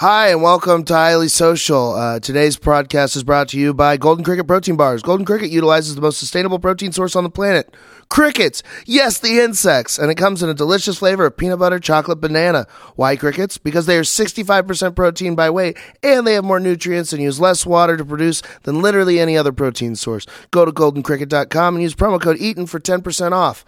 Hi, and welcome to Highly Social. Uh, today's podcast is brought to you by Golden Cricket Protein Bars. Golden Cricket utilizes the most sustainable protein source on the planet crickets. Yes, the insects. And it comes in a delicious flavor of peanut butter, chocolate, banana. Why crickets? Because they are 65% protein by weight and they have more nutrients and use less water to produce than literally any other protein source. Go to goldencricket.com and use promo code EATON for 10% off.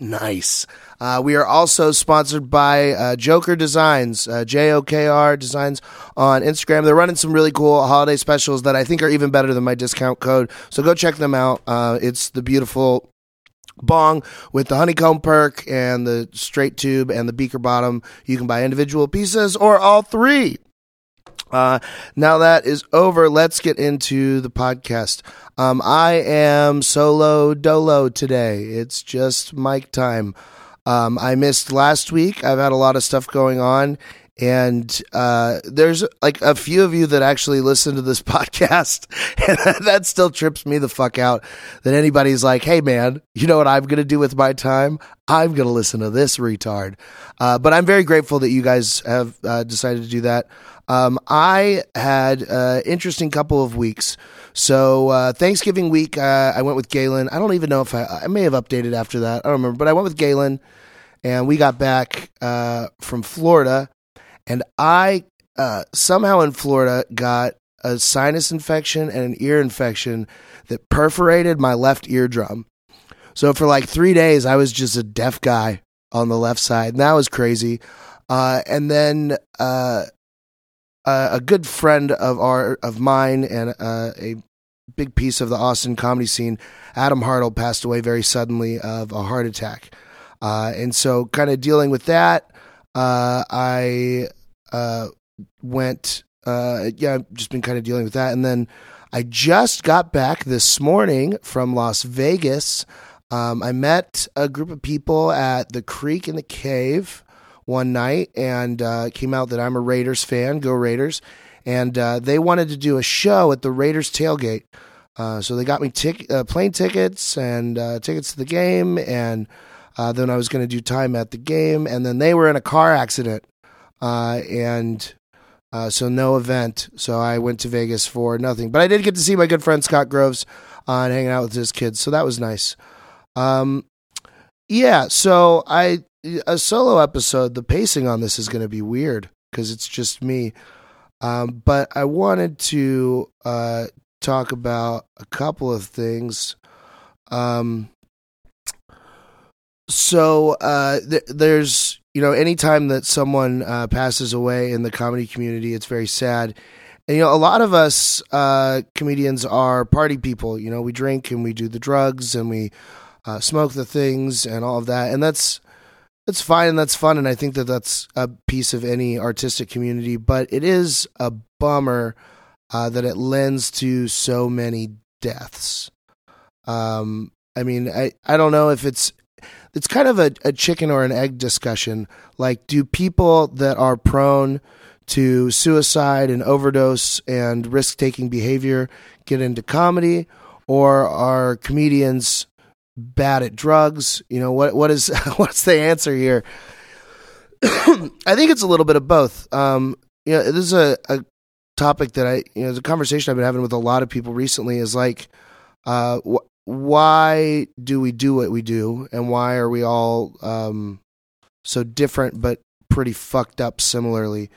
Nice. Uh, we are also sponsored by uh, Joker Designs, uh, J O K R Designs on Instagram. They're running some really cool holiday specials that I think are even better than my discount code. So go check them out. Uh, it's the beautiful bong with the honeycomb perk and the straight tube and the beaker bottom. You can buy individual pieces or all three. Uh, now that is over, let's get into the podcast. Um, I am solo dolo today. It's just mic time. Um, I missed last week. I've had a lot of stuff going on. And uh, there's like a few of you that actually listen to this podcast, and that still trips me the fuck out. That anybody's like, "Hey, man, you know what I'm gonna do with my time? I'm gonna listen to this retard." Uh, but I'm very grateful that you guys have uh, decided to do that. Um, I had an interesting couple of weeks. So uh, Thanksgiving week, uh, I went with Galen. I don't even know if I, I may have updated after that. I don't remember, but I went with Galen, and we got back uh, from Florida, and I uh, somehow in Florida got a sinus infection and an ear infection that perforated my left eardrum. So for like three days, I was just a deaf guy on the left side, and that was crazy. Uh, and then uh, uh, a good friend of our of mine and uh, a big piece of the Austin comedy scene, Adam Hartle, passed away very suddenly of a heart attack, uh, and so kind of dealing with that, uh, I uh, went. Uh, yeah, I've just been kind of dealing with that, and then I just got back this morning from Las Vegas. Um, I met a group of people at the Creek and the Cave one night and uh, came out that I'm a Raiders fan. Go Raiders! And uh, they wanted to do a show at the Raiders tailgate. Uh, so they got me tic- uh, plane tickets and uh, tickets to the game, and uh, then I was going to do time at the game, and then they were in a car accident, and so no event. So I went to Vegas for nothing, but I did get to see my good friend Scott Groves and hanging out with his kids, so that was nice. Um, yeah, so I a solo episode, the pacing on this is going to be weird because it's just me. Um, but I wanted to uh, talk about a couple of things. Um, so uh, th- there's, you know, anytime that someone uh, passes away in the comedy community, it's very sad. And, you know, a lot of us uh, comedians are party people. You know, we drink and we do the drugs and we uh, smoke the things and all of that. And that's that's fine and that's fun. And i think that that's a piece of any artistic community but it is a bummer uh, that it lends to so many deaths. Um, i mean I, I don't know if it's it's kind of a, a chicken or an egg discussion. Like do people that are prone to suicide and overdose and risk taking behavior get into comedy? Or are comedians bad at drugs? You know, what what is what's the answer here? I think it's a little bit of both. Um, you know, this is a, a topic that I, you know, the conversation I've been having with a lot of people recently. Is like, uh, wh- why do we do what we do, and why are we all um, so different but pretty fucked up similarly?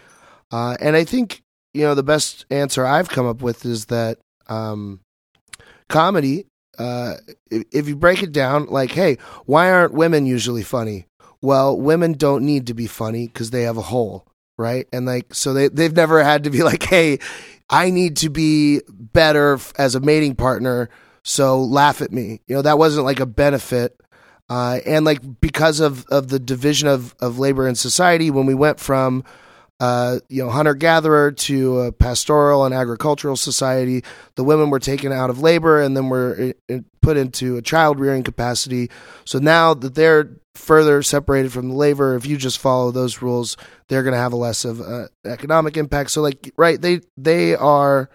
Uh, and I think you know the best answer I've come up with is that um, comedy uh, if you break it down, like, hey, why aren't women usually funny? Well, women don't need to be funny because they have a hole, right? And like, so they they've never had to be like, hey, I need to be better as a mating partner, so laugh at me. You know, that wasn't like a benefit. Uh, and like because of, of the division of, of labor in society, when we went from uh, you know, hunter gatherer to a pastoral and agricultural society. The women were taken out of labor and then were put into a child rearing capacity. So now that they're further separated from the labor, if you just follow those rules, they're going to have a less of uh, economic impact. So like, right, they they are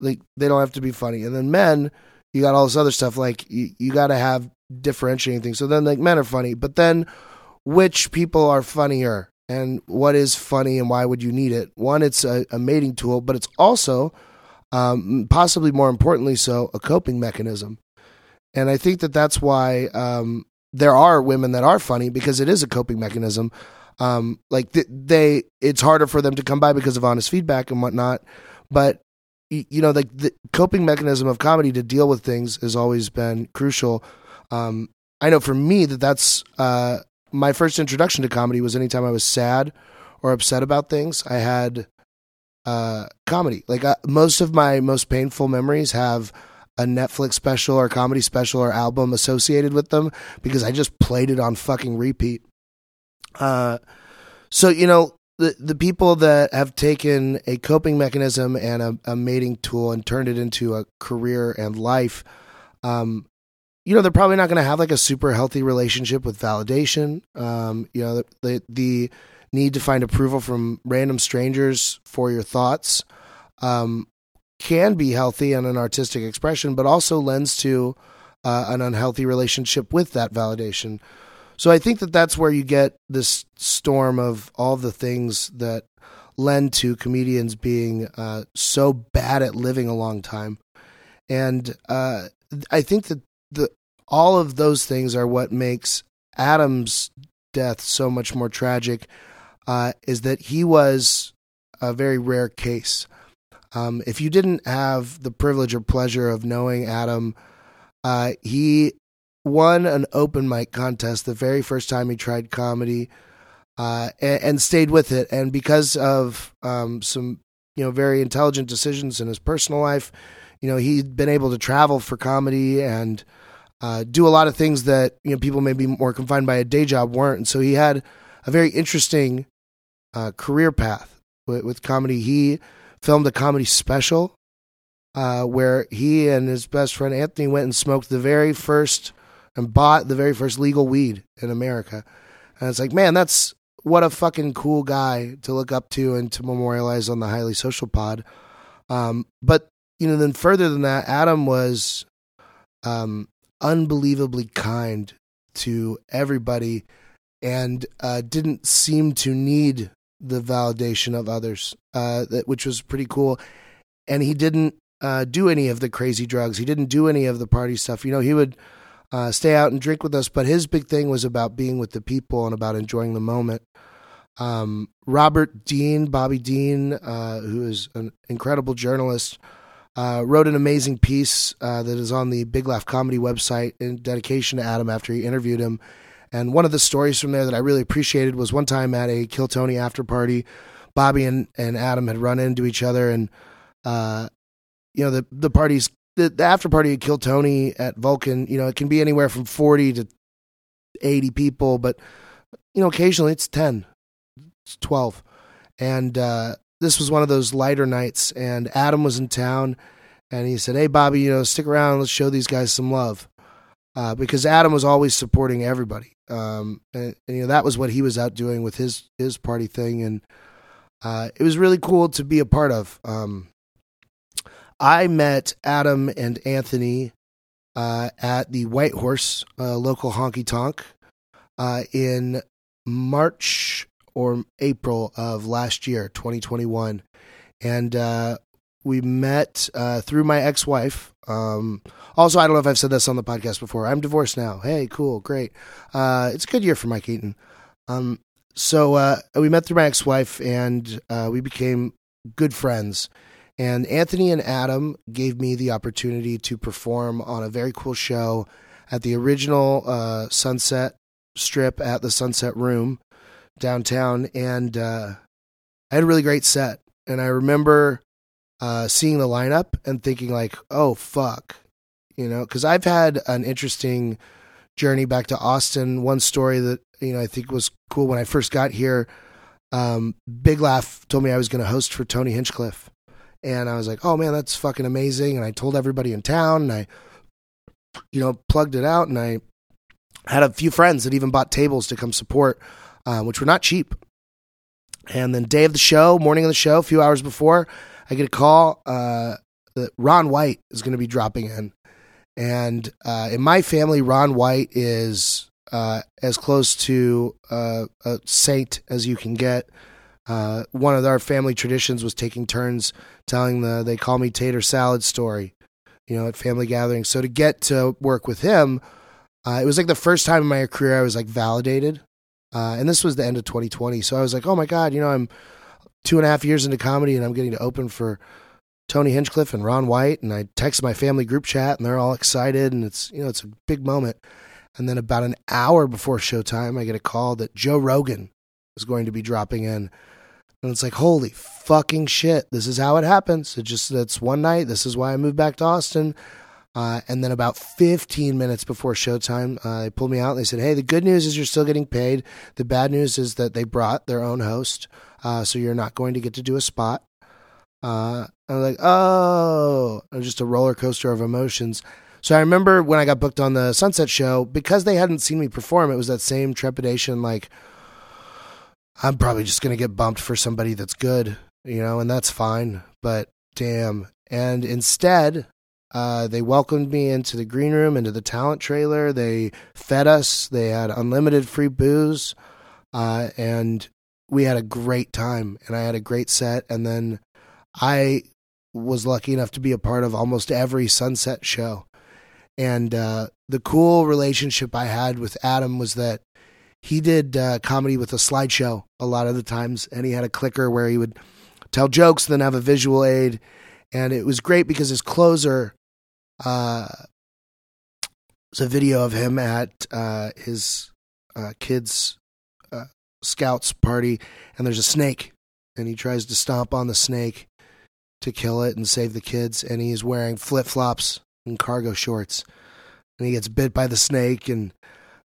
like they don't have to be funny. And then men, you got all this other stuff like you, you got to have differentiating things. So then like men are funny, but then which people are funnier? And what is funny and why would you need it? One, it's a, a mating tool, but it's also, um, possibly more importantly, so a coping mechanism. And I think that that's why um, there are women that are funny because it is a coping mechanism. Um, like th- they, it's harder for them to come by because of honest feedback and whatnot. But you know, like the coping mechanism of comedy to deal with things has always been crucial. Um, I know for me that that's uh, my first introduction to comedy was anytime I was sad or upset about things. I had uh, comedy. Like uh, most of my most painful memories have a Netflix special or comedy special or album associated with them because I just played it on fucking repeat. Uh, so you know, the the people that have taken a coping mechanism and a, a mating tool and turned it into a career and life, um, you know, they're probably not going to have like a super healthy relationship with validation. Um, you know, the, the, need to find approval from random strangers for your thoughts um, can be healthy and an artistic expression, but also lends to uh, an unhealthy relationship with that validation. So I think that that's where you get this storm of all the things that lend to comedians being uh, so bad at living a long time. And uh, I think that the all of those things are what makes Adam's death so much more tragic. Uh, is that he was a very rare case. Um, if you didn't have the privilege or pleasure of knowing Adam, uh, he won an open mic contest the very first time he tried comedy uh, and, and, stayed with it. And because of um, some, you know, very intelligent decisions in his personal life, you know, he'd been able to travel for comedy and uh, do a lot of things that, you know, people maybe more confined by a day job weren't. And so he had a very interesting uh, career path with, with, comedy. He filmed a comedy special uh, where he and his best friend Anthony went and smoked the very first and bought the very first legal weed in America. And it's like, man, that's what a fucking cool guy to look up to and to memorialize on the highly social pod. Um, but you know, then further than that, Adam was um, unbelievably kind to everybody and uh, didn't seem to need the validation of others, uh, that, which was pretty cool. And he didn't uh, do any of the crazy drugs. He didn't do any of the party stuff. You know, he would uh, stay out and drink with us. But his big thing was about being with the people and about enjoying the moment. Um, Robert Dean, Bobby Dean, uh, who is an incredible journalist, uh, wrote an amazing piece uh, that is on the Big Laugh Comedy website in dedication to Adam after he interviewed him. And one of the stories from there that I really appreciated was one time at a Kill Tony after party, Bobby and, and Adam had run into each other, and uh, you know the the party's the, the after party at Kill Tony at Vulcan, you know, it can be anywhere from 40 to 80 people, but, you know, occasionally it's 10, it's 12. And uh, this was one of those lighter nights, and Adam was in town, and he said, Hey, Bobby, you know, stick around, let's show these guys some love. Uh, because Adam was always supporting everybody. Um, and, and, you know, that was what he was out doing with his, his party thing. And uh, it was really cool to be a part of. Um, I met Adam and Anthony uh, at the White Horse uh, local honky tonk uh, in March or April of last year, 2021. And uh, we met uh, through my ex wife. Um, also, I don't know if I've said this on the podcast before. I'm divorced now. Hey, cool, great. Uh, it's a good year for Mike Eaton. Um, so we met through my ex wife and we became good friends. And Anthony and Adam gave me the opportunity to perform on a very cool show at the original uh, Sunset Strip at the Sunset Room downtown. And uh, I had a really great set. And I remember uh, seeing the lineup and thinking, like, oh, fuck. You know, because I've had an interesting journey back to Austin. One story that, you know, I think was cool when I first got here. Um, Big Laugh told me I was going to host for Tony Hinchcliffe and I was like, oh man, that's fucking amazing. And I told everybody in town and I, you know, plugged it out and I had a few friends that even bought tables to come support, uh, which were not cheap. And then day of the show, morning of the show, a few hours before, I get a call uh, that Ron White is going to be dropping in. And uh, in my family, Ron White is uh, as close to uh, a saint as you can get. Uh, one of our family traditions was taking turns telling the they call me tater salad story, you know, at family gatherings. So to get to work with him, it was like the first time in my career I was like validated. Uh, and this was the end of 2020. So I was like, oh my God, you know, I'm two and a half years into comedy and I'm getting to open for Tony Hinchcliffe and Ron White. And I text my family group chat and they're all excited. And it's, you know, it's a big moment. And then about an hour before showtime, I get a call that Joe Rogan is going to be dropping in. And it's like, holy fucking shit. This is how it happens. It just, that's one night. This is why I moved back to Austin. Uh, and then about 15 minutes before showtime, uh, they pulled me out and they said, Hey, the good news is you're still getting paid. The bad news is that they brought their own host. Uh, so you're not going to get to do a spot. Uh, I'm like, Oh, was just a roller coaster of emotions. So I remember when I got booked on the Sunset Show, because they hadn't seen me perform, it was that same trepidation like, I'm probably just going to get bumped for somebody that's good, you know, and that's fine. But damn. And instead, uh, they welcomed me into the green room, into the talent trailer. They fed us. They had unlimited free booze. Uh, and we had a great time. And I had a great set. And then I was lucky enough to be a part of almost every Sunset show. And uh, the cool relationship I had with Adam was that he did uh, comedy with a slideshow a lot of the times, and he had a clicker where he would tell jokes, then have a visual aid, and it was great because his closer uh, was a video of him at uh, his uh, kids' uh, scouts party, and there's a snake, and he tries to stomp on the snake to kill it and save the kids, and he's wearing flip flops and cargo shorts, and he gets bit by the snake and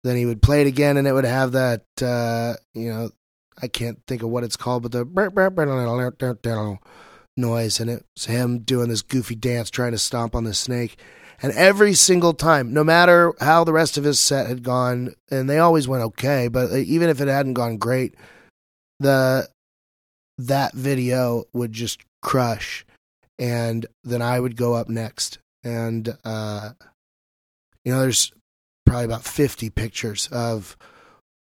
then he would play it again, and it would have that uh, you know I can't think of what it's called, but the noise, and it's him doing this goofy dance trying to stomp on the snake. And every single time, no matter how the rest of his set had gone, and they always went okay, but even if it hadn't gone great, the that video would just crush, and then I would go up next, and uh, you know, there's probably about 50 pictures of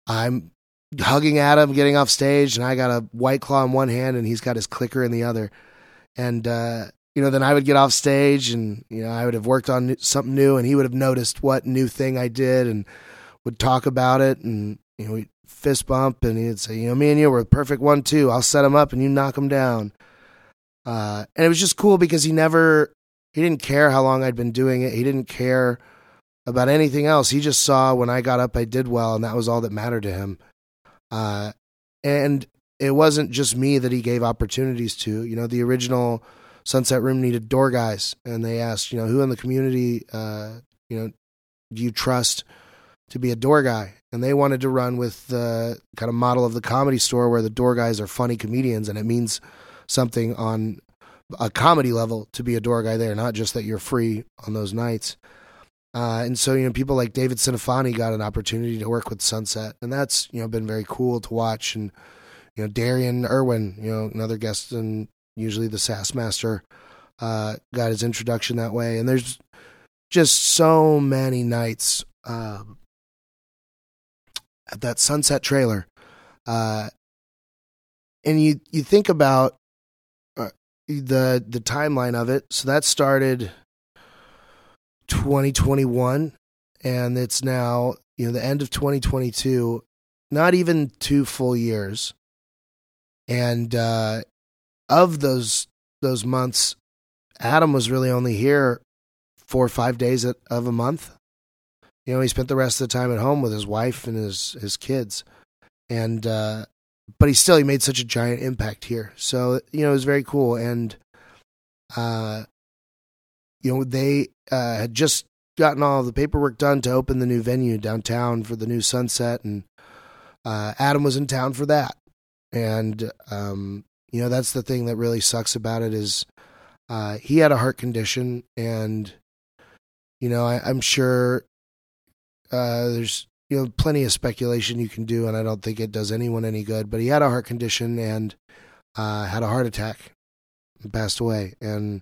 I'm hugging Adam, getting off stage, and I got a white claw in one hand and he's got his clicker in the other. And, uh, you know, then I would get off stage and, you know, I would have worked on something new and he would have noticed what new thing I did and would talk about it. And, you know, we'd fist bump and he'd say, you know, me and you were the perfect one too. I'll set him up and you knock him down. Uh, and it was just cool because he never, he didn't care how long I'd been doing it. He didn't care about anything else. He just saw when I got up, I did well, and that was all that mattered to him. Uh, and it wasn't just me that he gave opportunities to. You know, the original Sunset Room needed door guys, and they asked, you know, who in the community, uh, you know, do you trust to be a door guy? And they wanted to run with the kind of model of the comedy store where the door guys are funny comedians, and it means something on a comedy level to be a door guy there, not just that you're free on those nights. Uh, and so, you know, people like David Cinefani got an opportunity to work with Sunset, and that's you know been very cool to watch. And you know, Darian Irwin, you know, another guest and usually the Sass Master, uh, got his introduction that way. And there's just so many nights uh, at that Sunset trailer, uh, and you you think about uh, the the timeline of it. So that started 2021 and it's now you know the end of 2022 not even two full years and uh of those those months adam was really only here four or five days of a month. You know he spent the rest of the time at home with his wife and his his kids. And uh but he still he made such a giant impact here. So you know it was very cool. And uh you know, they uh, had just gotten all the paperwork done to open the new venue downtown for the new Sunset, and uh, Adam was in town for that. And um, you know, that's the thing that really sucks about it is uh, he had a heart condition, and you know, I, am sure uh, there's you know plenty of speculation you can do, and I don't think it does anyone any good. But he had a heart condition and uh, had a heart attack, and passed away, and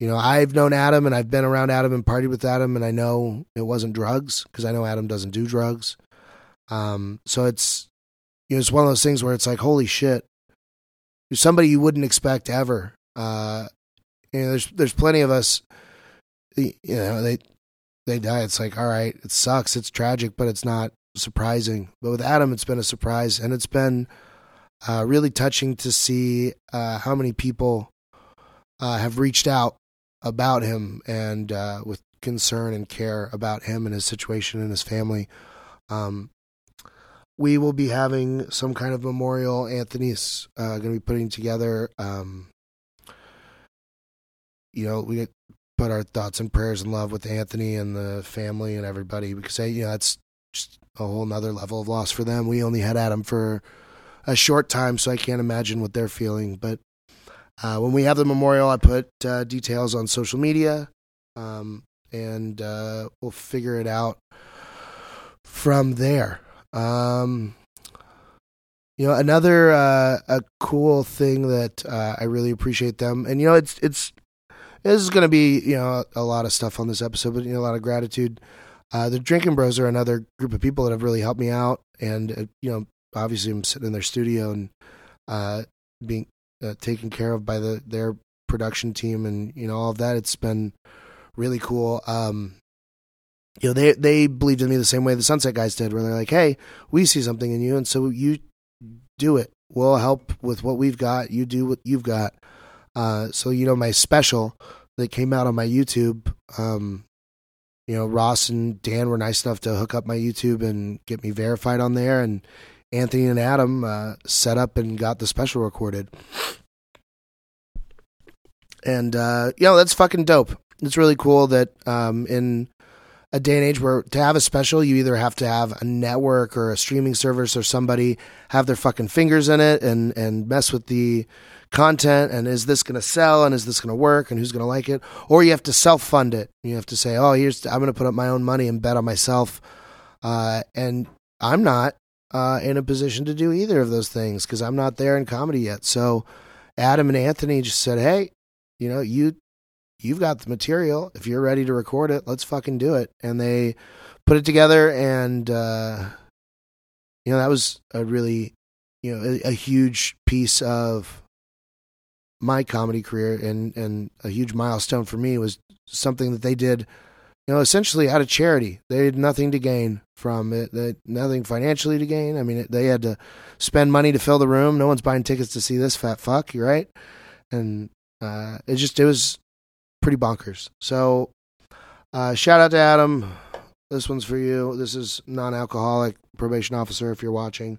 you know, I've known Adam and I've been around Adam and partied with Adam, and I know it wasn't drugs because I know Adam doesn't do drugs. Um, so it's you know, it's one of those things where it's like, holy shit, you're somebody you wouldn't expect ever. Uh, you know, there's there's plenty of us. You know, they they die. It's like, all right, it sucks. It's tragic, but it's not surprising. But with Adam, it's been a surprise, and it's been uh, really touching to see uh, how many people uh, have reached out about him and uh, with concern and care about him and his situation and his family. Um, we will be having some kind of memorial. Anthony's uh, going to be putting together. Um, you know, we put our thoughts and prayers and love with Anthony and the family and everybody because you know that's just a whole nother level of loss for them. We only had Adam for a short time, so I can't imagine what they're feeling. But uh, when we have the memorial, I put uh, details on social media, um, and uh, we'll figure it out from there. Um, you know, another uh, a cool thing that uh, I really appreciate them, and you know, it's it's this is going to be you know a lot of stuff on this episode, but you know, a lot of gratitude. Uh, the Drinking Bros are another group of people that have really helped me out, and uh, you know, obviously, I'm sitting in their studio and uh, being uh, taken care of by the their production team, and you know, all of that. It's been really cool. Um, you know, they they believed in me the same way the Sunset guys did, where they're like, "Hey, we see something in you, and so you do it. We'll help with what we've got. You do what you've got." Uh, so you know, my special that came out on my YouTube, um, you know, Ross and Dan were nice enough to hook up my YouTube and get me verified on there, and Anthony and Adam uh, set up and got the special recorded. And uh, you know, that's fucking dope. It's really cool that um, in a day and age where to have a special, you either have to have a network or a streaming service or somebody have their fucking fingers in it and and mess with the content and is this going to sell and is this going to work and who's going to like it or you have to self fund it. You have to say, oh, here's I'm going to put up my own money and bet on myself. Uh, and I'm not uh, in a position to do either of those things because I'm not there in comedy yet. So Adam and Anthony just said, hey, you know, you you've got the material. If you're ready to record it, let's fucking do it. And they put it together, and uh, you know that was a really, you know, a, a, huge piece of my comedy career, and and a huge milestone for me was something that they did. You know, essentially out of charity. They had nothing to gain from it. They, nothing financially to gain. I mean, they had to spend money to fill the room. No one's buying tickets to see this fat fuck. You're right. And uh, it just it was pretty bonkers. So, uh, shout out to Adam. This one's for you. This is non-alcoholic probation officer. If you're watching,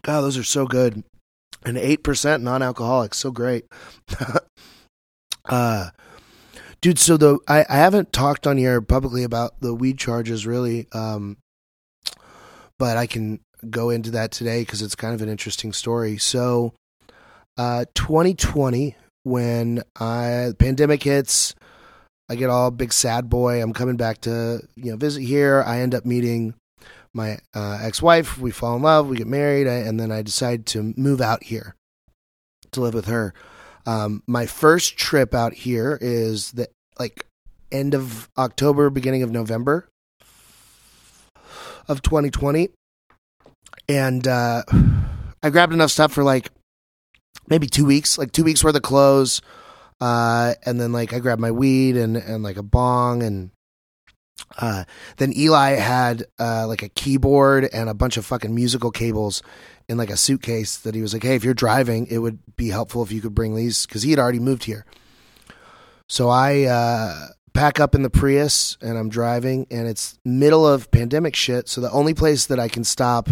God, those are so good. And eight percent non-alcoholic, so great. uh, dude. So the I, I haven't talked on here publicly about the weed charges really, um, but I can go into that today because it's kind of an interesting story. So, uh, 2020 when I pandemic hits, I get all big sad boy. I'm coming back to you know visit here. I end up meeting my uh, ex-wife. We fall in love. We get married, and then I decide to move out here to live with her. Um, my first trip out here is the like end of October, beginning of November of 2020, and uh, I grabbed enough stuff for like maybe two weeks, like two weeks worth of clothes. Uh, and then like I grabbed my weed and, and like a bong and, uh, then Eli had, uh, like a keyboard and a bunch of fucking musical cables in like a suitcase that he was like, Hey, if you're driving, it would be helpful if you could bring these. Cause he had already moved here. So I, uh, pack up in the Prius and I'm driving and it's middle of pandemic shit. So the only place that I can stop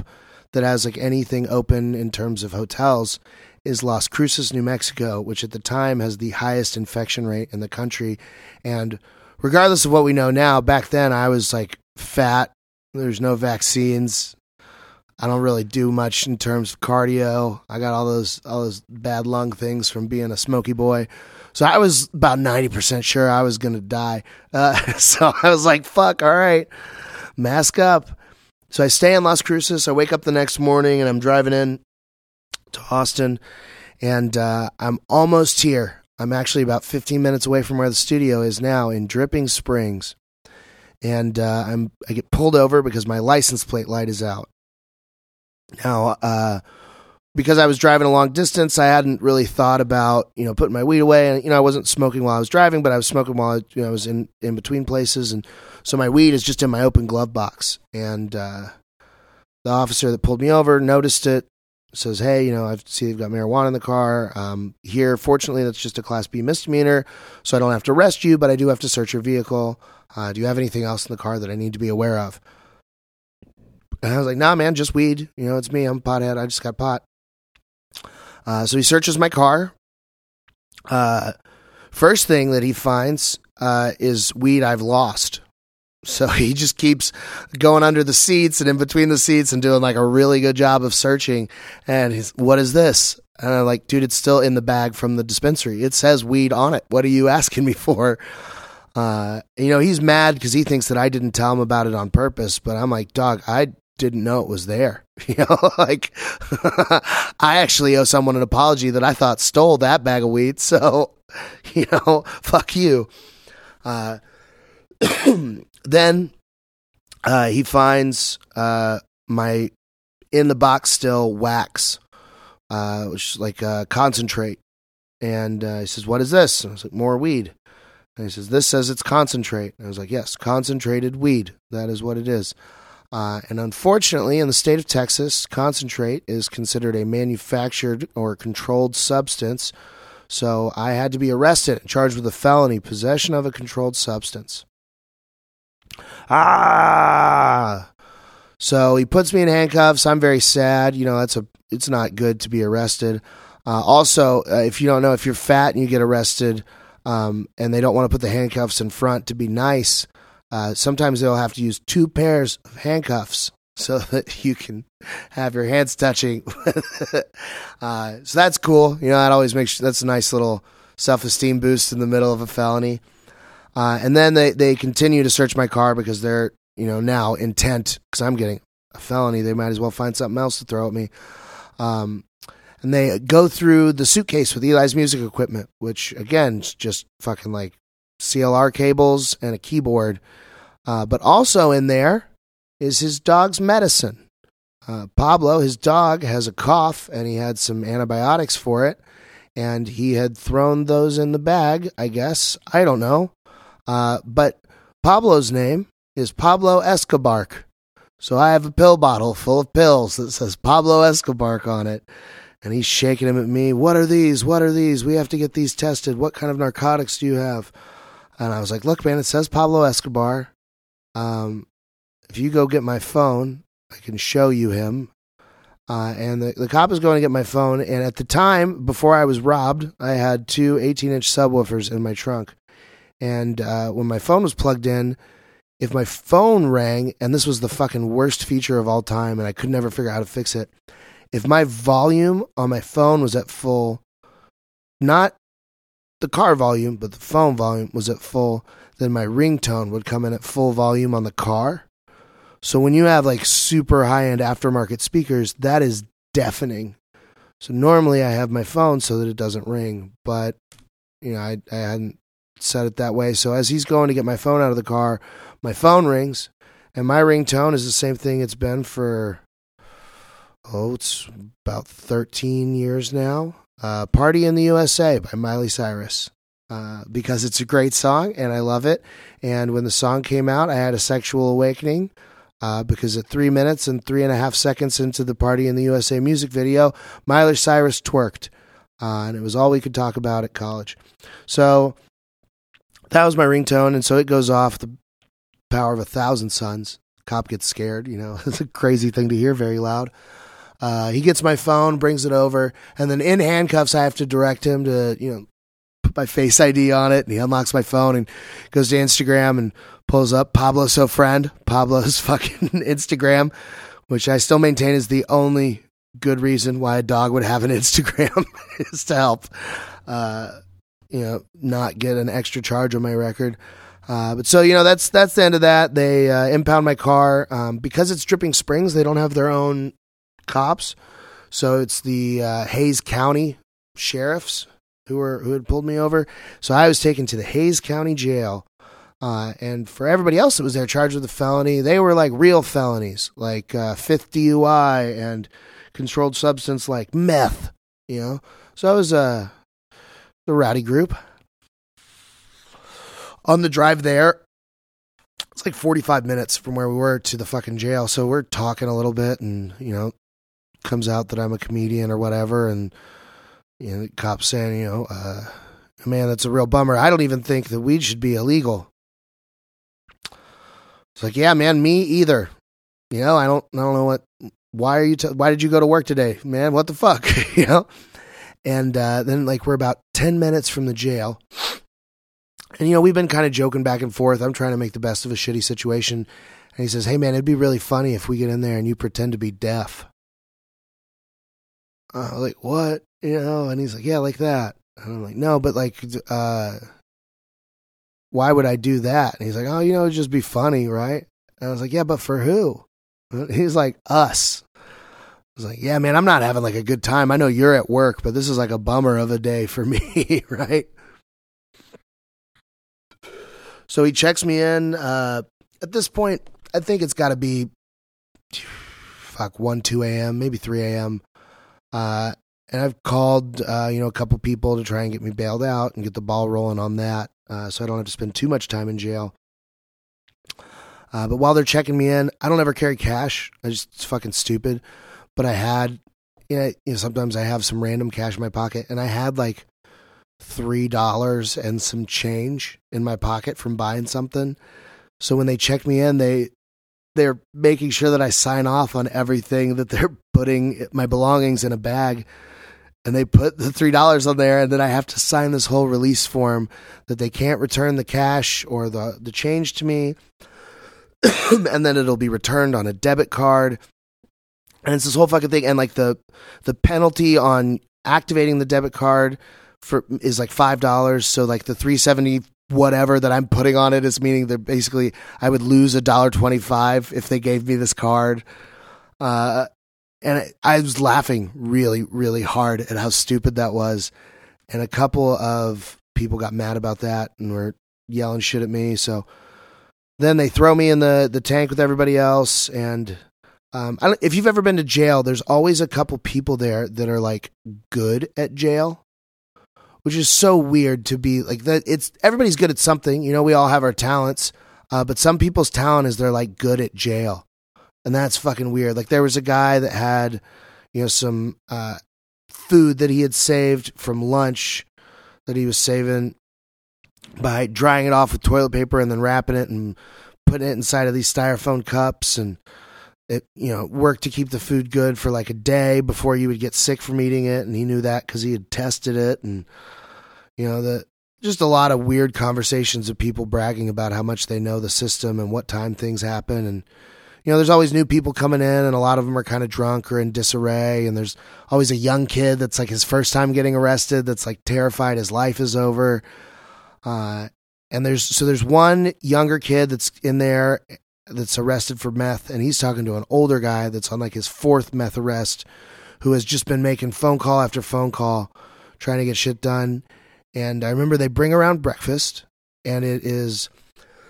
that has like anything open in terms of hotels is Las Cruces, New Mexico, which at the time has the highest infection rate in the country. And regardless of what we know now, back then I was like fat. There's no vaccines. I don't really do much in terms of cardio. I got all those all those bad lung things from being a smoky boy. So I was about 90% sure I was going to die. Uh, so I was like, fuck, all right, mask up. So I stay in Las Cruces. I wake up the next morning and I'm driving in to Austin, and uh, I'm almost here. I'm actually about 15 minutes away from where the studio is now in Dripping Springs. and uh, I'm I get pulled over because my license plate light is out. Now, uh, because I was driving a long distance, I hadn't really thought about you know putting my weed away, and you know I wasn't smoking while I was driving, but I was smoking while I, you know, I was in in between places, and so my weed is just in my open glove box. And uh, the officer that pulled me over noticed it, says, "Hey, you know I see you've got marijuana in the car. Um, here, fortunately, that's just a Class B misdemeanor, so I don't have to arrest you, but I do have to search your vehicle. Uh, do you have anything else in the car that I need to be aware of?" And I was like, "Nah, man, just weed. You know, it's me. I'm a pothead. I just got pot." Uh, so he searches my car. Uh, first thing that he finds uh, is weed I've lost. So he just keeps going under the seats and in between the seats and doing like a really good job of searching. And he's, what is this? And I'm like, dude, it's still in the bag from the dispensary. It says weed on it. What are you asking me for? Uh, you know, he's mad because he thinks that I didn't tell him about it on purpose. But I'm like, dog, I didn't know it was there. You know, like I actually owe someone an apology that I thought stole that bag of weed. So, you know, fuck you. Uh, then uh, he finds uh, my in the box still wax, uh, which is like uh, concentrate. And uh, he says, What is this? And I was like, More weed. And he says, This says it's concentrate. And I was like, Yes, concentrated weed. That is what it is. Uh, and unfortunately, in the state of Texas, concentrate is considered a manufactured or controlled substance. So I had to be arrested and charged with a felony possession of a controlled substance. Ah! So he puts me in handcuffs. I'm very sad. You know, that's a it's not good to be arrested. Uh, also, uh, if you don't know, if you're fat and you get arrested, um, and they don't want to put the handcuffs in front to be nice, uh, sometimes they'll have to use two pairs of handcuffs so that you can have your hands touching. uh, so that's cool. You know, that always makes that's a nice little self esteem boost in the middle of a felony. Uh, and then they, they continue to search my car because they're, you know, now intent because I'm getting a felony. They might as well find something else to throw at me. Um, and they go through the suitcase with Eli's music equipment, which again, is just fucking like XLR cables and a keyboard. Uh, but also in there is his dog's medicine. Uh, Pablo, his dog, has a cough and he had some antibiotics for it. And he had thrown those in the bag, I guess. I don't know. Uh, but Pablo's name is Pablo Escobar. So I have a pill bottle full of pills that says Pablo Escobar on it. And he's shaking them at me. What are these? What are these? We have to get these tested. What kind of narcotics do you have? And I was like, look, man, it says Pablo Escobar. Um, if you go get my phone, I can show you him. Uh, and the, the cop is going to get my phone. And at the time, before I was robbed, I had two 18 inch subwoofers in my trunk. And uh, when my phone was plugged in, if my phone rang, and this was the fucking worst feature of all time, and I could never figure out how to fix it. If my volume on my phone was at full, not the car volume, but the phone volume was at full, then my ringtone would come in at full volume on the car. So when you have like super high end aftermarket speakers, that is deafening. So normally I have my phone so that it doesn't ring, but you know, I, I hadn't set it that way. So as he's going to get my phone out of the car, my phone rings, and my ringtone is the same thing it's been for oh, it's about 13 years now. Uh, Party in the USA by Miley Cyrus. Uh, because it's a great song and I love it. And when the song came out, I had a sexual awakening uh, because at three minutes and three and a half seconds into the Party in the USA music video, Miley Cyrus twerked. Uh, and it was all we could talk about at college. So that was my ringtone, and so it goes off the power of a thousand suns. Cop gets scared, you know, it's a crazy thing to hear very loud. Uh, he gets my phone, brings it over, and then in handcuffs, I have to direct him to, you know, put my face ID on it, and he unlocks my phone and goes to Instagram and pulls up Pablo So Friend, Pablo's fucking Instagram, which I still maintain is the only good reason why a dog would have an Instagram is to help. Uh, you know, not get an extra charge on my record. Uh, but so you know, that's that's the end of that. They uh, impound my car um, because it's Dripping Springs. They don't have their own cops, so it's the uh, Hays County sheriffs who were who had pulled me over. So I was taken to the Hays County Jail Uh, and for everybody else that was there charged with a felony, they were like real felonies, like uh, fifth DUI and controlled substance like meth, you know. So I was uh, the rowdy group. On the drive there, it's like 45 minutes from where we were to the fucking jail. So we're talking a little bit, and, you know, comes out that I'm a comedian or whatever. And, you know, the cop's saying, you know, uh, man, that's a real bummer. I don't even think that weed should be illegal. It's like, yeah, man, me either. You know, I don't, I don't know what. Why are you? T- why did you go to work today, man? What the fuck, you know? And uh, then, like, we're about ten minutes from the jail, and you know, we've been kind of joking back and forth. I'm trying to make the best of a shitty situation, and he says, "Hey, man, it'd be really funny if we get in there and you pretend to be deaf." Uh, like what? You know? And he's like, "Yeah, like that." And I'm like, "No, but like, uh, why would I do that? And he's like, oh, you know, it'd just be funny, right? And I was like, yeah, but for who? He's like, us. Was like, yeah, man, I'm not having like a good time. I know you're at work, but this is like a bummer of a day for me, right? So he checks me in. Uh, at this point, I think it's got to be fuck 1, 2 a.m., maybe 3 a.m. Uh, and I've called, uh, you know, a couple people to try and get me bailed out and get the ball rolling on that uh, so I don't have to spend too much time in jail. Uh, but while they're checking me in, I don't ever carry cash. I just it's fucking stupid. But I had, you know, sometimes I have some random cash in my pocket, and I had like three dollars and some change in my pocket from buying something. So when they check me in, they they're making sure that I sign off on everything that they're putting my belongings in a bag. And they put the three dollars on there and then i have to sign this whole release form that they can't return the cash or the, the change to me. And then it'll be returned on a debit card and it's this whole fucking thing and like the the penalty on activating the debit card for is like five dollars so like the 370 whatever that i'm putting on it is meaning that basically i would lose a dollar 25 if they gave me this card uh and I was laughing really, really hard at how stupid that was. And a couple of people got mad about that and were yelling shit at me. So then they throw me in the, the tank with everybody else. And um, if you've ever been to jail, there's always a couple people there that are like good at jail, which is so weird to be like that. It's everybody's good at something. You know, we all have our talents, uh, but some people's talent is they're like good at jail and that's fucking weird. Like there was a guy that had, you know, some uh, food that he had saved from lunch that he was saving by drying it off with toilet paper and then wrapping it and putting it inside of these styrofoam cups and it you know worked to keep the food good for like a day before you would get sick from eating it and he knew that because he had tested it and you know the just a lot of weird conversations of people bragging about how much they know the system and what time things happen and you know, there's always new people coming in, and a lot of them are kind of drunk or in disarray. And there's always a young kid that's like his first time getting arrested, that's like terrified his life is over. Uh, and there's so there's one younger kid that's in there that's arrested for meth, and he's talking to an older guy that's on like his fourth meth arrest, who has just been making phone call after phone call, trying to get shit done. And I remember they bring around breakfast, and it is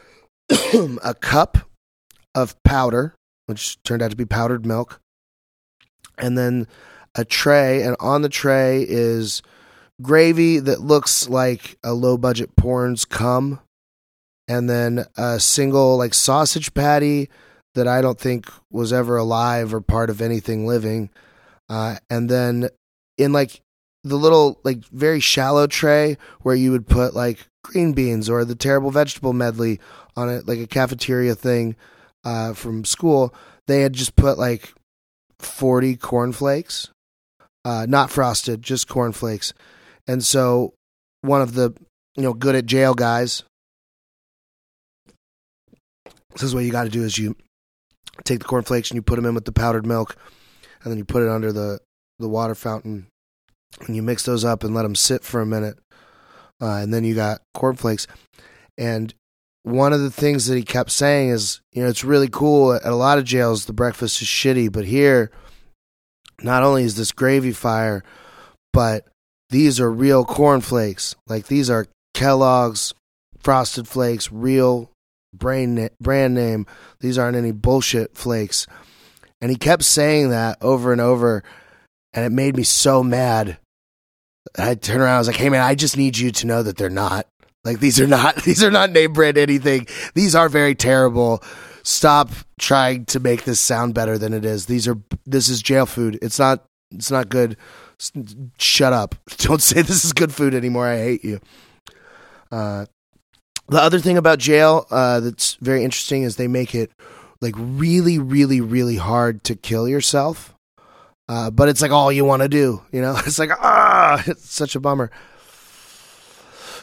a cup of powder, which turned out to be powdered milk, and then a tray, and on the tray is gravy that looks like a low budget porn's cum, and then a single like sausage patty that I don't think was ever alive or part of anything living, uh, and then in like the little like very shallow tray where you would put like green beans or the terrible vegetable medley on it like a cafeteria thing uh, from school, they had just put like 40 cornflakes, uh, not frosted, just cornflakes. And so one of the, you know, good at jail guys, this is what you got to do is you take the cornflakes and you put them in with the powdered milk and then you put it under the, the water fountain and you mix those up and let them sit for a minute. Uh, and then you got cornflakes. And one of the things that he kept saying is, you know, it's really cool. At a lot of jails, the breakfast is shitty, but here, not only is this gravy fire, but these are real cornflakes. Like these are Kellogg's frosted flakes, real brain brand name. These aren't any bullshit flakes. And he kept saying that over and over, and it made me so mad. I turned around, I was like, "Hey man, I just need you to know that they're not. Like these are not these are not name brand anything. These are very terrible. Stop trying to make this sound better than it is. These are this is jail food. It's not it's not good. Shut up. Don't say this is good food anymore. I hate you. Uh, the other thing about jail uh, that's very interesting is they make it like really, really, really hard to kill yourself. Uh, but it's like all you want to do, you know. It's like ah, it's such a bummer.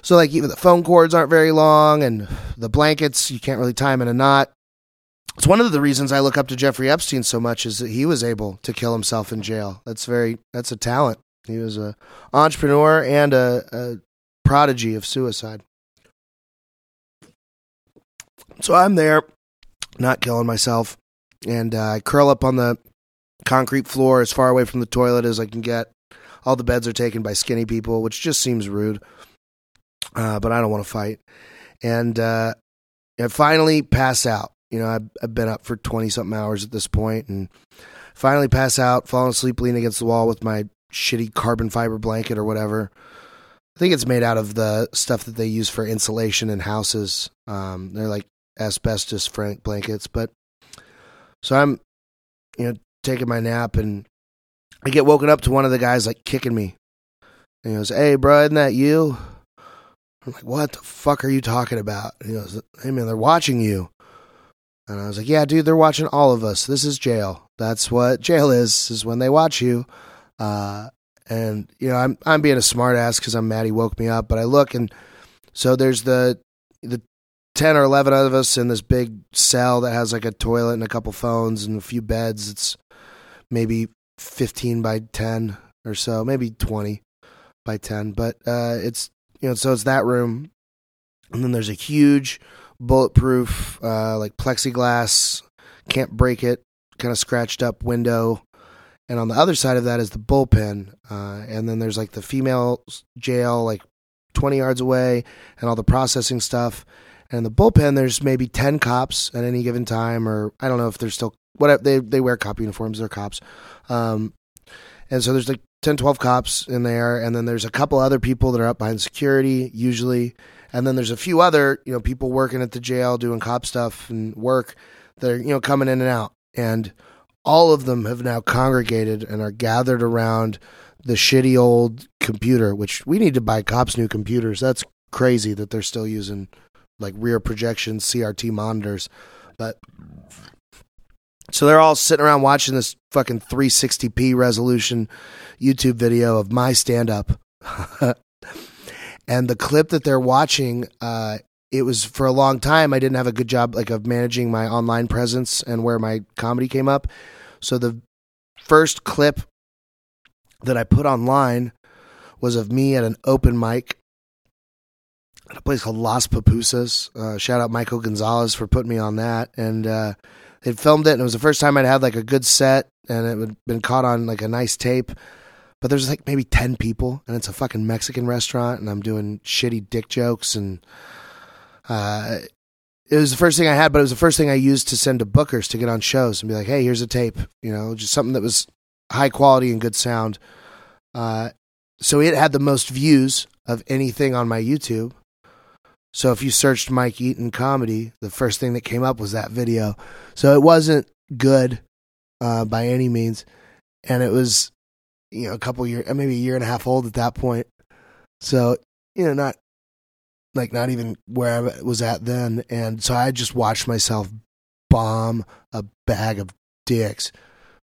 So like even the phone cords aren't very long, and the blankets you can't really tie them in a knot. It's one of the reasons I look up to Jeffrey Epstein so much is that he was able to kill himself in jail. That's very that's a talent. He was a entrepreneur and a, a prodigy of suicide. So I'm there, not killing myself, and uh, I curl up on the concrete floor as far away from the toilet as I can get. All the beds are taken by skinny people, which just seems rude. Uh, but I don't want to fight. And uh, I finally pass out. You know, I've, I've been up for 20 something hours at this point and finally pass out, falling asleep, leaning against the wall with my shitty carbon fiber blanket or whatever. I think it's made out of the stuff that they use for insulation in houses. Um, they're like asbestos frank blankets. But so I'm, you know, taking my nap and I get woken up to one of the guys like kicking me. And he goes, Hey, bro, isn't that you? I'm like, What the fuck are you talking about? And he goes, Hey, man, they're watching you. And I was like, Yeah, dude, they're watching all of us. This is jail. That's what jail is, is when they watch you. Uh, and you know, I'm I'm being a smartass because I'm mad he woke me up. But I look and so there's the the 10 or 11 of us in this big cell that has like a toilet and a couple phones and a few beds. It's maybe 15 by 10 or so, maybe 20 by 10. But uh, it's, you know, so it's that room. And then there's a huge bulletproof, uh, like plexiglass, can't break it, kind of scratched up window. And on the other side of that is the bullpen. Uh, and then there's like the female jail, like 20 yards away, and all the processing stuff. And the bullpen, there's maybe 10 cops at any given time, or I don't know if they're still, whatever, they, they wear cop uniforms, they're cops. Um, and so there's like 10, 12 cops in there, and then there's a couple other people that are up behind security, usually. And then there's a few other, you know, people working at the jail doing cop stuff and work that are, you know, coming in and out. And all of them have now congregated and are gathered around the shitty old computer, which we need to buy cops new computers. That's crazy that they're still using like rear projection CRT monitors. But so they're all sitting around watching this fucking 360p resolution YouTube video of my stand up. and the clip that they're watching, uh, it was for a long time I didn't have a good job like of managing my online presence and where my comedy came up. So the first clip that I put online was of me at an open mic a place called Las Pupusas. Uh, shout out Michael Gonzalez for putting me on that. And uh, they'd filmed it, and it was the first time I'd had like a good set, and it had been caught on like a nice tape. But there's like maybe 10 people, and it's a fucking Mexican restaurant, and I'm doing shitty dick jokes. And uh, it was the first thing I had, but it was the first thing I used to send to bookers to get on shows and be like, hey, here's a tape, you know, just something that was high quality and good sound. Uh, so it had the most views of anything on my YouTube. So if you searched Mike Eaton comedy, the first thing that came up was that video. So it wasn't good uh, by any means, and it was you know a couple years, maybe a year and a half old at that point. So you know, not like not even where I was at then, and so I just watched myself bomb a bag of dicks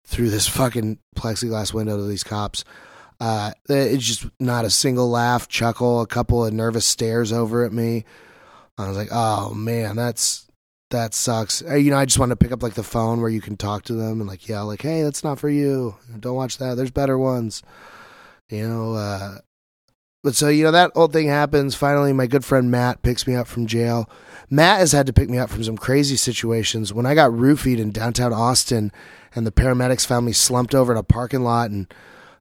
through this fucking plexiglass window to these cops. Uh, it's just not a single laugh, chuckle, a couple of nervous stares over at me. I was like, oh man, that's that sucks. Uh, you know, I just want to pick up like the phone where you can talk to them and like yell, like, hey, that's not for you. Don't watch that. There's better ones. You know, uh, but so you know that old thing happens. Finally, my good friend Matt picks me up from jail. Matt has had to pick me up from some crazy situations. When I got roofied in downtown Austin, and the paramedics found me slumped over in a parking lot, and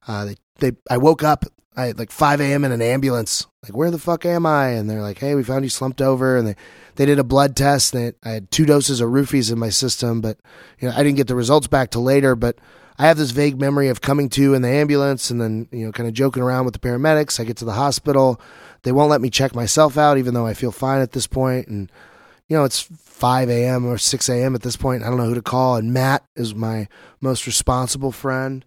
uh, they they I woke up I like 5 a.m. in an ambulance. Like, where the fuck am I? And they're like, hey, we found you slumped over. And they, they did a blood test. And I had two doses of roofies in my system, but you know, I didn't get the results back till later. But I have this vague memory of coming to in the ambulance and then, you know, kind of joking around with the paramedics. I get to the hospital. They won't let me check myself out, even though I feel fine at this point. And, you know, it's 5 a.m. or 6 a.m. at this point. I don't know who to call. And Matt is my most responsible friend.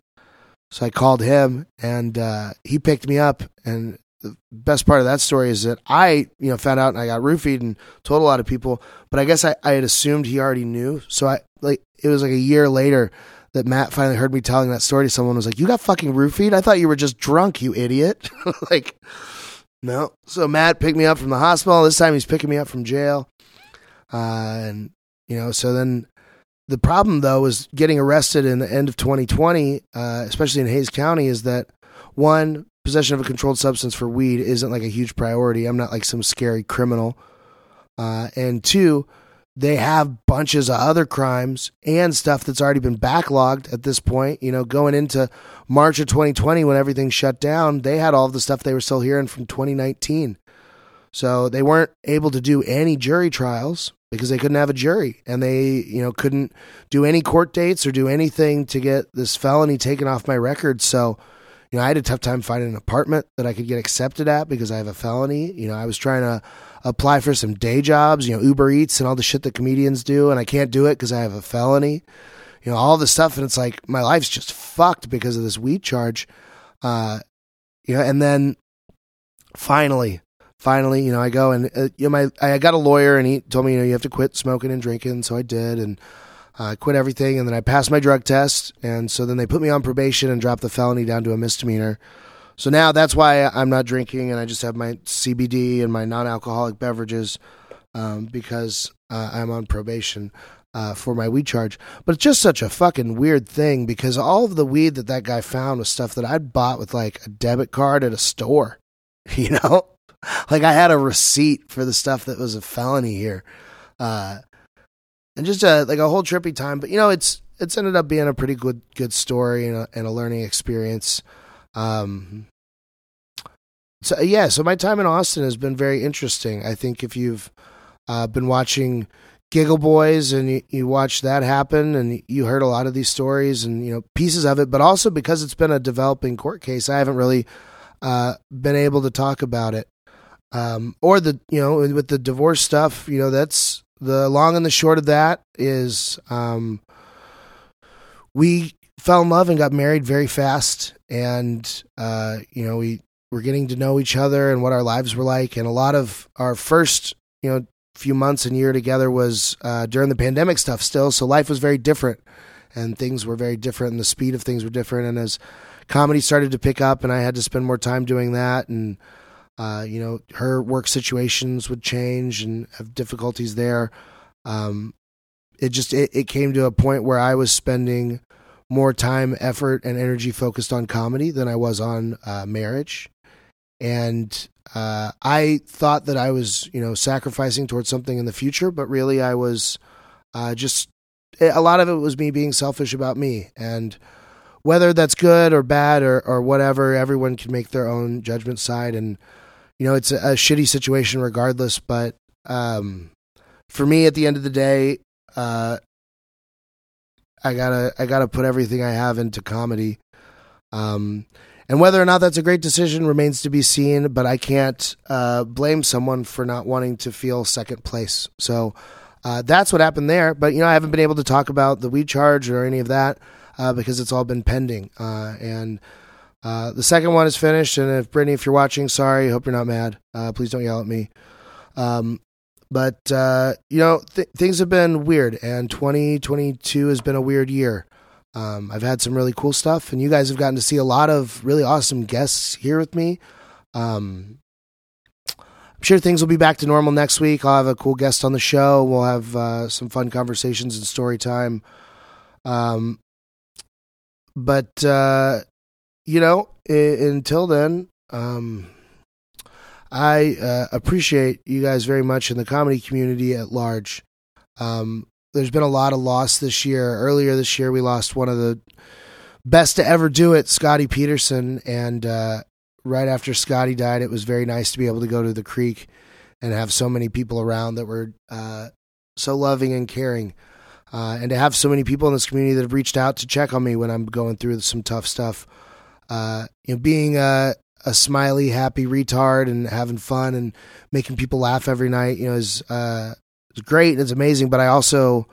So I called him and uh, he picked me up. And the best part of that story is that I, you know, found out and I got roofied and told a lot of people, but I guess I, I had assumed he already knew. So I, like, it was like a year later that Matt finally heard me telling that story to someone was like, You got fucking roofied? I thought you were just drunk, you idiot. like, no. So Matt picked me up from the hospital. This time he's picking me up from jail. Uh, and, you know, so then the problem, though, is getting arrested in the end of 2020, uh, especially in Hays County, is that one, possession of a controlled substance for weed isn't like a huge priority. I'm not like some scary criminal. Uh, and two, they have bunches of other crimes and stuff that's already been backlogged at this point. You know, going into March of 2020 when everything shut down, they had all the stuff they were still hearing from 2019. So they weren't able to do any jury trials because they couldn't have a jury and they, you know, couldn't do any court dates or do anything to get this felony taken off my record. So, you know, I had a tough time finding an apartment that I could get accepted at because I have a felony. You know, I was trying to apply for some day jobs, you know, Uber Eats and all the shit that comedians do, and I can't do it because I have a felony. You know, all this stuff, and it's like my life's just fucked because of this weed charge. Uh, you know, and then finally, finally, you know, I go and uh, you know, my I got a lawyer, and he told me, you know, you have to quit smoking and drinking, so I did, and I uh, quit everything, and then I passed my drug test, and so then they put me on probation and dropped the felony down to a misdemeanor. So now that's why I'm not drinking, and I just have my CBD and my non-alcoholic beverages um, because uh, I'm on probation. Uh, for my weed charge. But it's just such a fucking weird thing because all of the weed that that guy found was stuff that I'd bought with like a debit card at a store. You know, like I had a receipt for the stuff that was a felony here, uh, and just a like a whole trippy time. But you know, it's it's ended up being a pretty good good story and a, and a learning experience. Um, so yeah, so my time in Austin has been very interesting. I think if you've uh, been watching Giggle Boys and you, you watch that happen and you heard a lot of these stories and you know pieces of it, but also because it's been a developing court case, I haven't really uh, been able to talk about it. Um, or the you know with the divorce stuff, you know that's the long and the short of that is um, we fell in love and got married very fast, and uh, you know we were getting to know each other and what our lives were like, and a lot of our first you know few months and year together was uh, during the pandemic stuff still, so life was very different, and things were very different, and the speed of things were different, and as comedy started to pick up, and I had to spend more time doing that, and uh, you know, her work situations would change and have difficulties there. Um, it just it, it came to a point where I was spending more time, effort, and energy focused on comedy than I was on uh, marriage, and uh, I thought that I was you know sacrificing towards something in the future, but really I was uh, just a lot of it was me being selfish about me and whether that's good or bad or, or whatever, everyone can make their own judgment side. And you know, it's a, a shitty situation regardless. But um, for me, at the end of the day, uh, I gotta I gotta put everything I have into comedy. Um, and whether or not that's a great decision remains to be seen. But I can't uh, blame someone for not wanting to feel second place. So uh, that's what happened there. But you know, I haven't been able to talk about the weed charge or any of that uh, because it's all been pending. Uh, and uh, the second one is finished. And if Brittany, if you're watching, sorry, hope you're not mad. Uh, please don't yell at me. Um, but uh, you know, th- things have been weird, and 2022 has been a weird year. Um, I've had some really cool stuff, and you guys have gotten to see a lot of really awesome guests here with me. Um, I'm sure things will be back to normal next week. I'll have a cool guest on the show. We'll have uh, some fun conversations and story time. Um, but uh, you know, until then, um, I uh, appreciate you guys very much in the comedy community at large. Um, there's been a lot of loss this year. Earlier this year, we lost one of the best to ever do it, Scotty Peterson, and uh, right after Scotty died, it was very nice to be able to go to the creek and have so many people around that were uh, so loving and caring. Uh, and to have so many people in this community that have reached out to check on me when I'm going through some tough stuff. Uh, you know, being a, a smiley, happy retard and having fun and making people laugh every night, you know, is uh, great. It's amazing. But I also,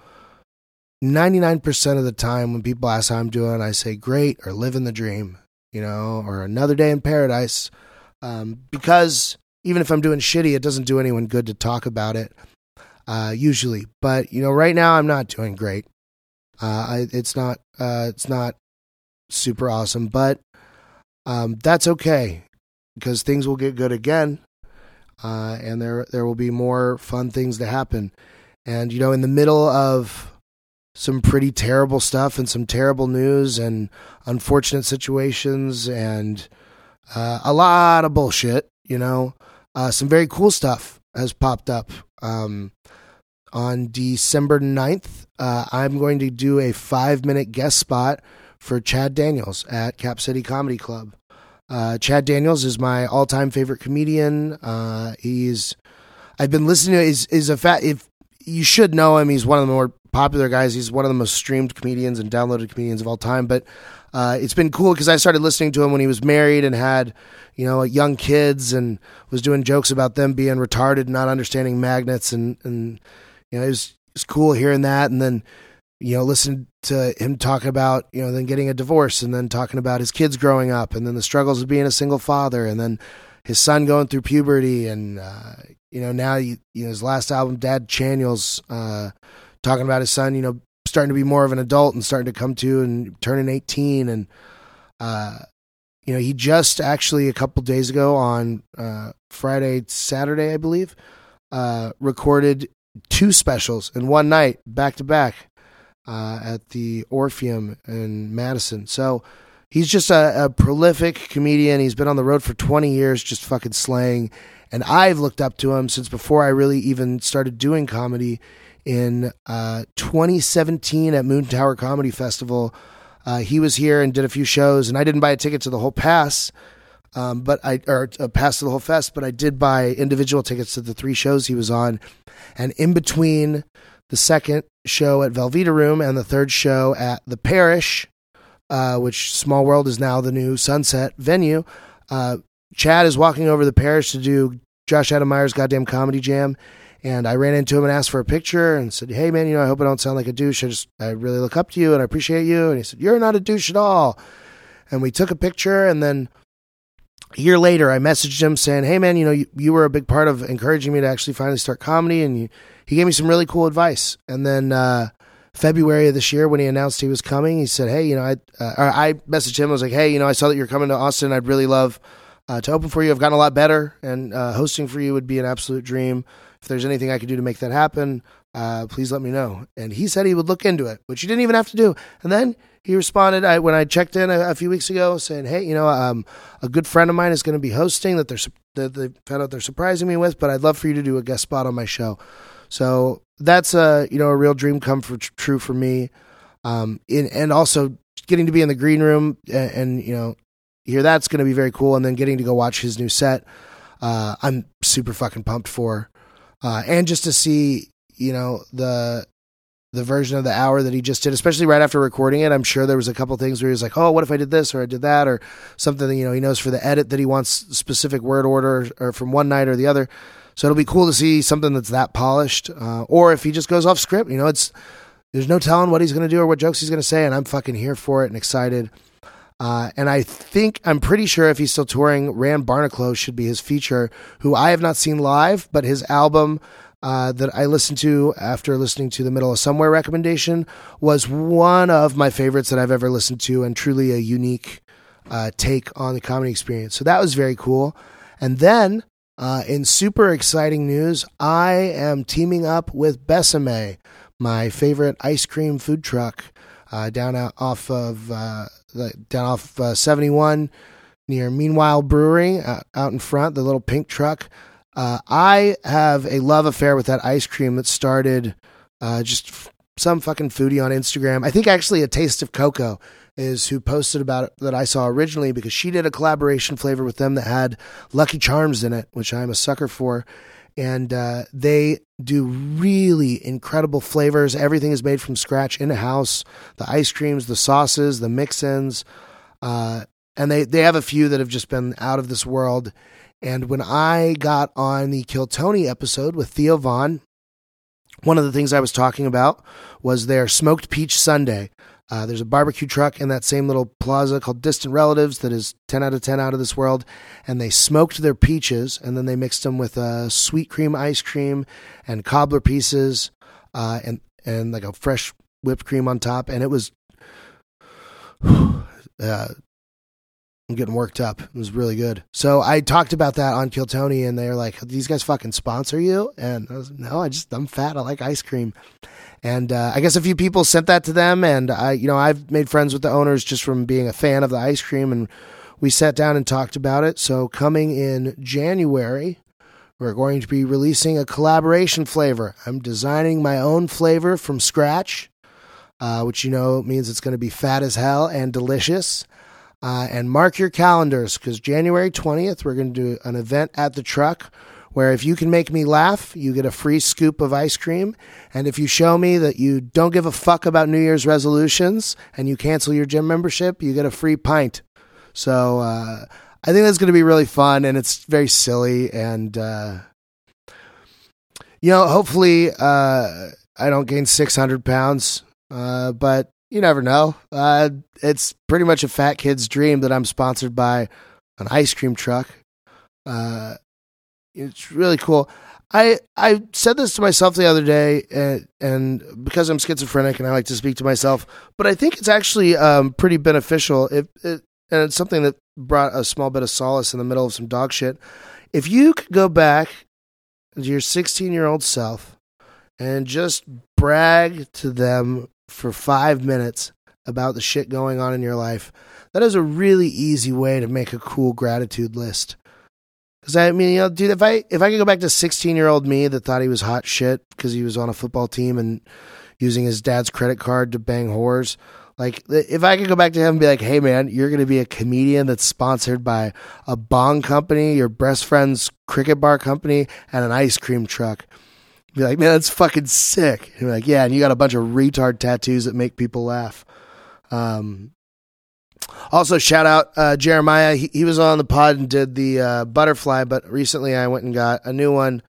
99% of the time when people ask how I'm doing, I say great or living the dream, you know, or another day in paradise. Um, because even if I'm doing shitty, it doesn't do anyone good to talk about it uh, usually. But you know, right now I'm not doing great. Uh, I, it's not uh, it's not super awesome, but um, that's okay because things will get good again, uh, and there there will be more fun things to happen. And you know, in the middle of some pretty terrible stuff and some terrible news and unfortunate situations and uh, a lot of bullshit, you know, uh, some very cool stuff has popped up. Um, on December 9th, uh, I'm going to do a five minute guest spot for Chad Daniels at Cap City Comedy Club. Uh, Chad Daniels is my all time favorite comedian. Uh, he's, I've been listening to, is is a fat, if you should know him, he's one of the more popular guys. He's one of the most streamed comedians and downloaded comedians of all time. But uh, it's been cool because I started listening to him when he was married and had, you know, young kids and was doing jokes about them being retarded, not understanding magnets, and and you know, it was, it was cool hearing that. And then, you know, listen to him talk about, you know, then getting a divorce and then talking about his kids growing up and then the struggles of being a single father and then his son going through puberty. And, uh, you know, now, you, you know, his last album, Dad Chaniels, uh, talking about his son, you know, starting to be more of an adult and starting to come to and turning 18. And, uh, you know, he just actually a couple days ago on uh, Friday, Saturday, I believe, uh, recorded two specials in one night, back to back, uh, at the Orpheum in Madison. So he's just a, a, prolific comedian. He's been on the road for 20 years, just fucking slaying. And I've looked up to him since before I really even started doing comedy in uh, 2017 at Moontower Comedy Festival. Uh, he was here and did a few shows, and I didn't buy a ticket to the whole pass. Um, but I or a pass to the whole fest, but I did buy individual tickets to the three shows he was on, and in between the second show at Velveeta Room and the third show at the Parish, uh, which Small World is now the new Sunset venue, uh, Chad is walking over the Parish to do Josh Adam Meyers' goddamn comedy jam. And I ran into him and asked for a picture and said, Hey man, you know, I hope I don't sound like a douche. I just, I really look up to you and I appreciate you. And he said, You're not a douche at all. And we took a picture and then a year later, I messaged him saying, "Hey, man, you know, you, you were a big part of encouraging me to actually finally start comedy, and you, he gave me some really cool advice." And then uh, February of this year, when he announced he was coming, he said, "Hey, you know, I uh, I messaged him. I was like, "Hey, you know, I saw that you're coming to Austin. I'd really love uh, to open for you. I've gotten a lot better, and uh, hosting for you would be an absolute dream. If there's anything I could do to make that happen, uh, please let me know." And he said he would look into it, which he didn't even have to do. And then he responded I, when I checked in a, a, few weeks ago, saying, "Hey, you know, um, a good friend of mine is going to be hosting that they're that they found out they're surprising me with, but I'd love for you to do a guest spot on my show." So that's a you know a real dream come for true for me, um, in, and also getting to be in the green room and, and you know hear that's going to be very cool, and then getting to go watch his new set. Uh, I'm super fucking pumped for, uh, and just to see you know the the version of the hour that he just did, especially right after recording it. I'm sure there was a couple things where he was like, "Oh, what if I did this or I did that or something?" That, you know, he knows for the edit that he wants specific word order or from one night or the other. So it'll be cool to see something that's that polished, uh, or if he just goes off script. You know, it's there's no telling what he's going to do or what jokes he's going to say, and I'm fucking here for it and excited. Uh, and I think I'm pretty sure if he's still touring, Rand Barnacle should be his feature, who I have not seen live, but his album uh, that I listened to after listening to the Middle of Somewhere recommendation was one of my favorites that I've ever listened to and truly a unique uh, take on the comedy experience. So that was very cool. And then uh, in super exciting news, I am teaming up with Besame, my favorite ice cream food truck uh, down off of uh, down off uh, 71 near Meanwhile Brewing out in front, the little pink truck. Uh, I have a love affair with that ice cream that started uh, just f- some fucking foodie on Instagram. I think actually a taste of cocoa is who posted about it that I saw originally because she did a collaboration flavor with them that had Lucky Charms in it, which I'm a sucker for. And uh, they do really incredible flavors. Everything is made from scratch in house. The ice creams, the sauces, the mix-ins, uh, and they they have a few that have just been out of this world. And when I got on the Kill Tony episode with Theo Von, one of the things I was talking about was their smoked peach sundae. Uh, there's a barbecue truck in that same little plaza called Distant Relatives that is 10 out of 10 out of this world. And they smoked their peaches and then they mixed them with uh, sweet cream ice cream and cobbler pieces uh, and, and like a fresh whipped cream on top. And it was, uh, I'm getting worked up. It was really good. So I talked about that on Kill Tony and they're like, these guys fucking sponsor you? And I was, no, I just, I'm fat. I like ice cream. And uh, I guess a few people sent that to them, and I, you know, I've made friends with the owners just from being a fan of the ice cream, and we sat down and talked about it. So coming in January, we're going to be releasing a collaboration flavor. I'm designing my own flavor from scratch, uh, which you know means it's going to be fat as hell and delicious. Uh, and mark your calendars because January 20th, we're going to do an event at the truck where if you can make me laugh, you get a free scoop of ice cream. And if you show me that you don't give a fuck about New Year's resolutions and you cancel your gym membership, you get a free pint. So uh, I think that's going to be really fun and it's very silly. And, uh, you know, hopefully uh, I don't gain 600 pounds, uh, but you never know. Uh, it's pretty much a fat kid's dream that I'm sponsored by an ice cream truck. Uh, it's really cool. I I said this to myself the other day, and, and, because I'm schizophrenic and I like to speak to myself, but I think it's actually um, pretty beneficial. If it, and it's something that brought a small bit of solace in the middle of some dog shit. If you could go back to your 16 year old self and just brag to them for five minutes about the shit going on in your life, that is a really easy way to make a cool gratitude list. Because I mean, you know, dude, if I if I could go back to sixteen year old me that thought he was hot shit because he was on a football team and using his dad's credit card to bang whores, like if I could go back to him and be like, "Hey, man, you're going to be a comedian that's sponsored by a bong company, your best friend's cricket bar company, and an ice cream truck." Be like, "Man, that's fucking sick." Be like, "Yeah," and you got a bunch of retard tattoos that make people laugh. Um, also, shout out uh, Jeremiah. He, he, was on the pod and did the uh, butterfly, but recently I went and got a new one.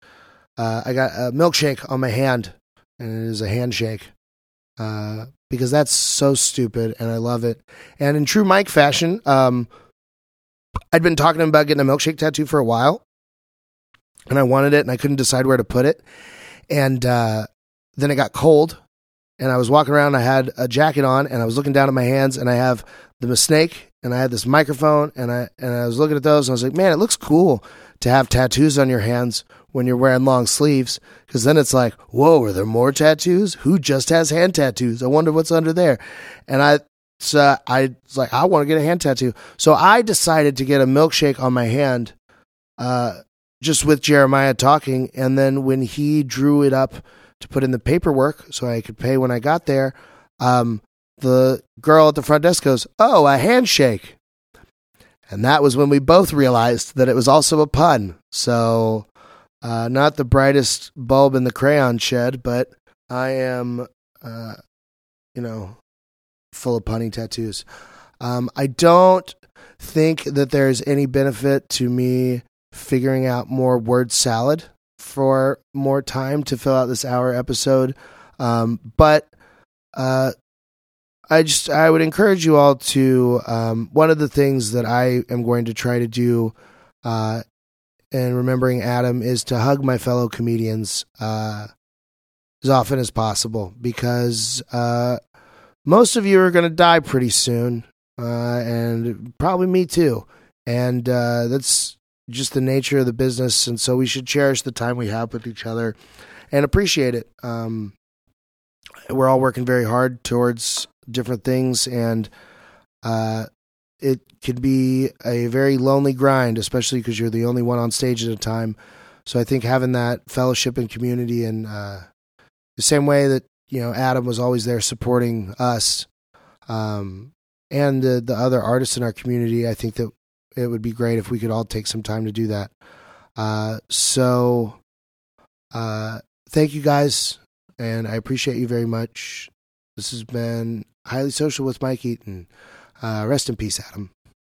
Uh, I got a milkshake on my hand, and it is a handshake uh, because that's so stupid, and I love it. And in true Mike fashion, um, I'd been talking about getting a milkshake tattoo for a while, and I wanted it, and I couldn't decide where to put it. And uh, then it got cold, and I was walking around. I had a jacket on, and I was looking down at my hands, and I have the snake, and I had this microphone, and I and I was looking at those, and I was like, man, it looks cool to have tattoos on your hands when you're wearing long sleeves, because then it's like, whoa, are there more tattoos? Who just has hand tattoos? I wonder what's under there. And I so I was like, I want to get a hand tattoo. So I decided to get a milkshake on my hand, uh, just with Jeremiah talking, and then when he drew it up to put in the paperwork so I could pay when I got there, um, the girl at the front desk goes, Oh, a handshake. And that was when we both realized that it was also a pun. So, uh, not the brightest bulb in the crayon shed, but I am, uh, you know, full of punny tattoos. Um, I don't think that there's any benefit to me figuring out more word salad for more time to fill out this hour episode. Um, but uh, I just I would encourage you all to um, one of the things that I am going to try to do, uh, and remembering Adam is to hug my fellow comedians uh, as often as possible because uh, most of you are going to die pretty soon, uh, and probably me too, and uh, that's just the nature of the business, and so we should cherish the time we have with each other and appreciate it. Um, we're all working very hard towards different things, and uh, it could be a very lonely grind, especially because you're the only one on stage at a time. So I think having that fellowship and community, and uh, the same way that you know Adam was always there supporting us, um, and the the other artists in our community. I think that it would be great if we could all take some time to do that. Uh, so, uh, thank you guys, and I appreciate you very much. This has been highly social with Mike Eaton. Uh, rest in peace, Adam.